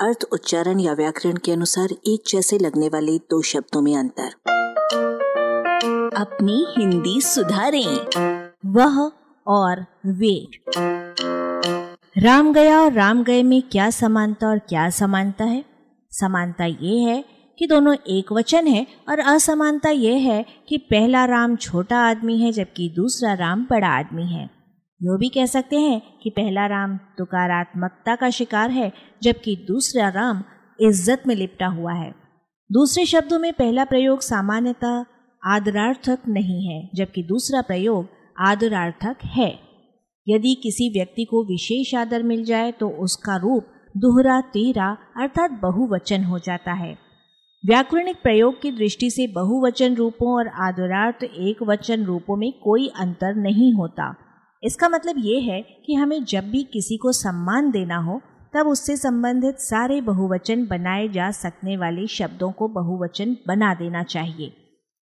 अर्थ, उच्चारण या व्याकरण के अनुसार एक जैसे लगने वाले दो शब्दों में अंतर। अपनी हिंदी सुधारें। वह और वे। राम गया और राम गए में क्या समानता और क्या समानता है? समानता ये है कि दोनों एक वचन है और असमानता यह है कि पहला राम छोटा आदमी है, जबकि दूसरा राम बड़ा आदमी है। यो भी कह सकते हैं कि पहला राम तुकारात्मकता का शिकार है, जबकि दूसरा राम इज़्ज़त में लिपटा हुआ है। दूसरे शब्दों में पहला प्रयोग सामान्यतः आदरार्थक नहीं है, जबकि दूसरा प्रयोग आदरार्थक है। यदि किसी व्यक्ति को विशेष आदर मिल जाए तो उसका रूप दोहरा, तेरा अर्थात बहुवचन हो जाता है। व्याकरणिक प्रयोग की दृष्टि से बहुवचन रूपों और आदरार्थ एक वचन रूपों में कोई अंतर नहीं होता। इसका मतलब ये है कि हमें जब भी किसी को सम्मान देना हो, तब उससे संबंधित सारे बहुवचन बनाए जा सकने वाले शब्दों को बहुवचन बना देना चाहिए।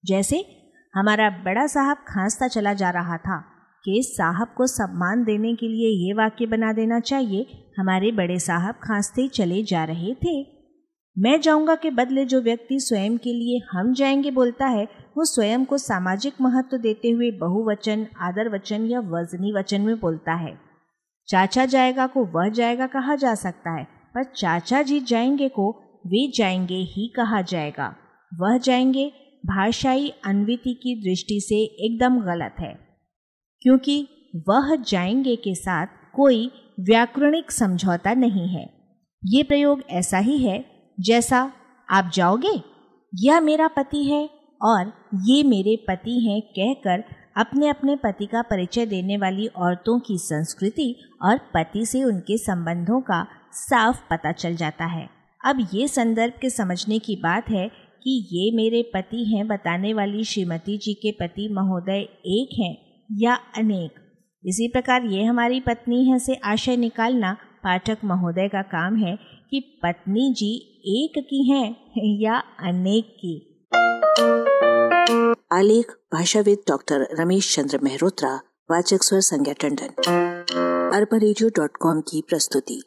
जैसे, हमारा बड़ा साहब खांसता चला जा रहा था, कि साहब को सम्मान देने के लिए ये वाक्य बना देना चाहिए, हमारे बड़े साहब खांसते चले जा रहे थे। मैं जाऊँगा के बदले जो व्यक्ति स्वयं के लिए हम जाएँगे बोलता है, वो स्वयं को सामाजिक महत्व देते हुए बहुवचन, आदर वचन या वजनी वचन में बोलता है। चाचा जाएगा को वह जाएगा कहा जा सकता है, पर चाचा जी जाएँगे को वे जाएँगे ही कहा जाएगा। वह जाएँगे, भाषाई अनविति की दृष्टि से एकदम गलत है। क्योंकि वह जाएँगे के साथ कोई व्याकरणिक समझौता नहीं है। ये प्रयोग ऐसा ही है जैसा आप जाओगे, यह मेरा पति है और ये मेरे पति हैं कहकर अपने अपने पति का परिचय देने वाली औरतों की संस्कृति और पति से उनके संबंधों का साफ़ पता चल जाता है। अब ये संदर्भ के समझने की बात है कि ये मेरे पति हैं बताने वाली श्रीमती जी के पति महोदय एक हैं या अनेक। इसी प्रकार ये हमारी पत्नी है से आशय निकालना पाठक महोदय का काम है कि पत्नी जी एक की हैं या अनेक की। आलेख, भाषाविद डॉक्टर रमेश चंद्र मेहरोत्रा, वाचक स्वर संज्ञा टंडन। अरबा की प्रस्तुति।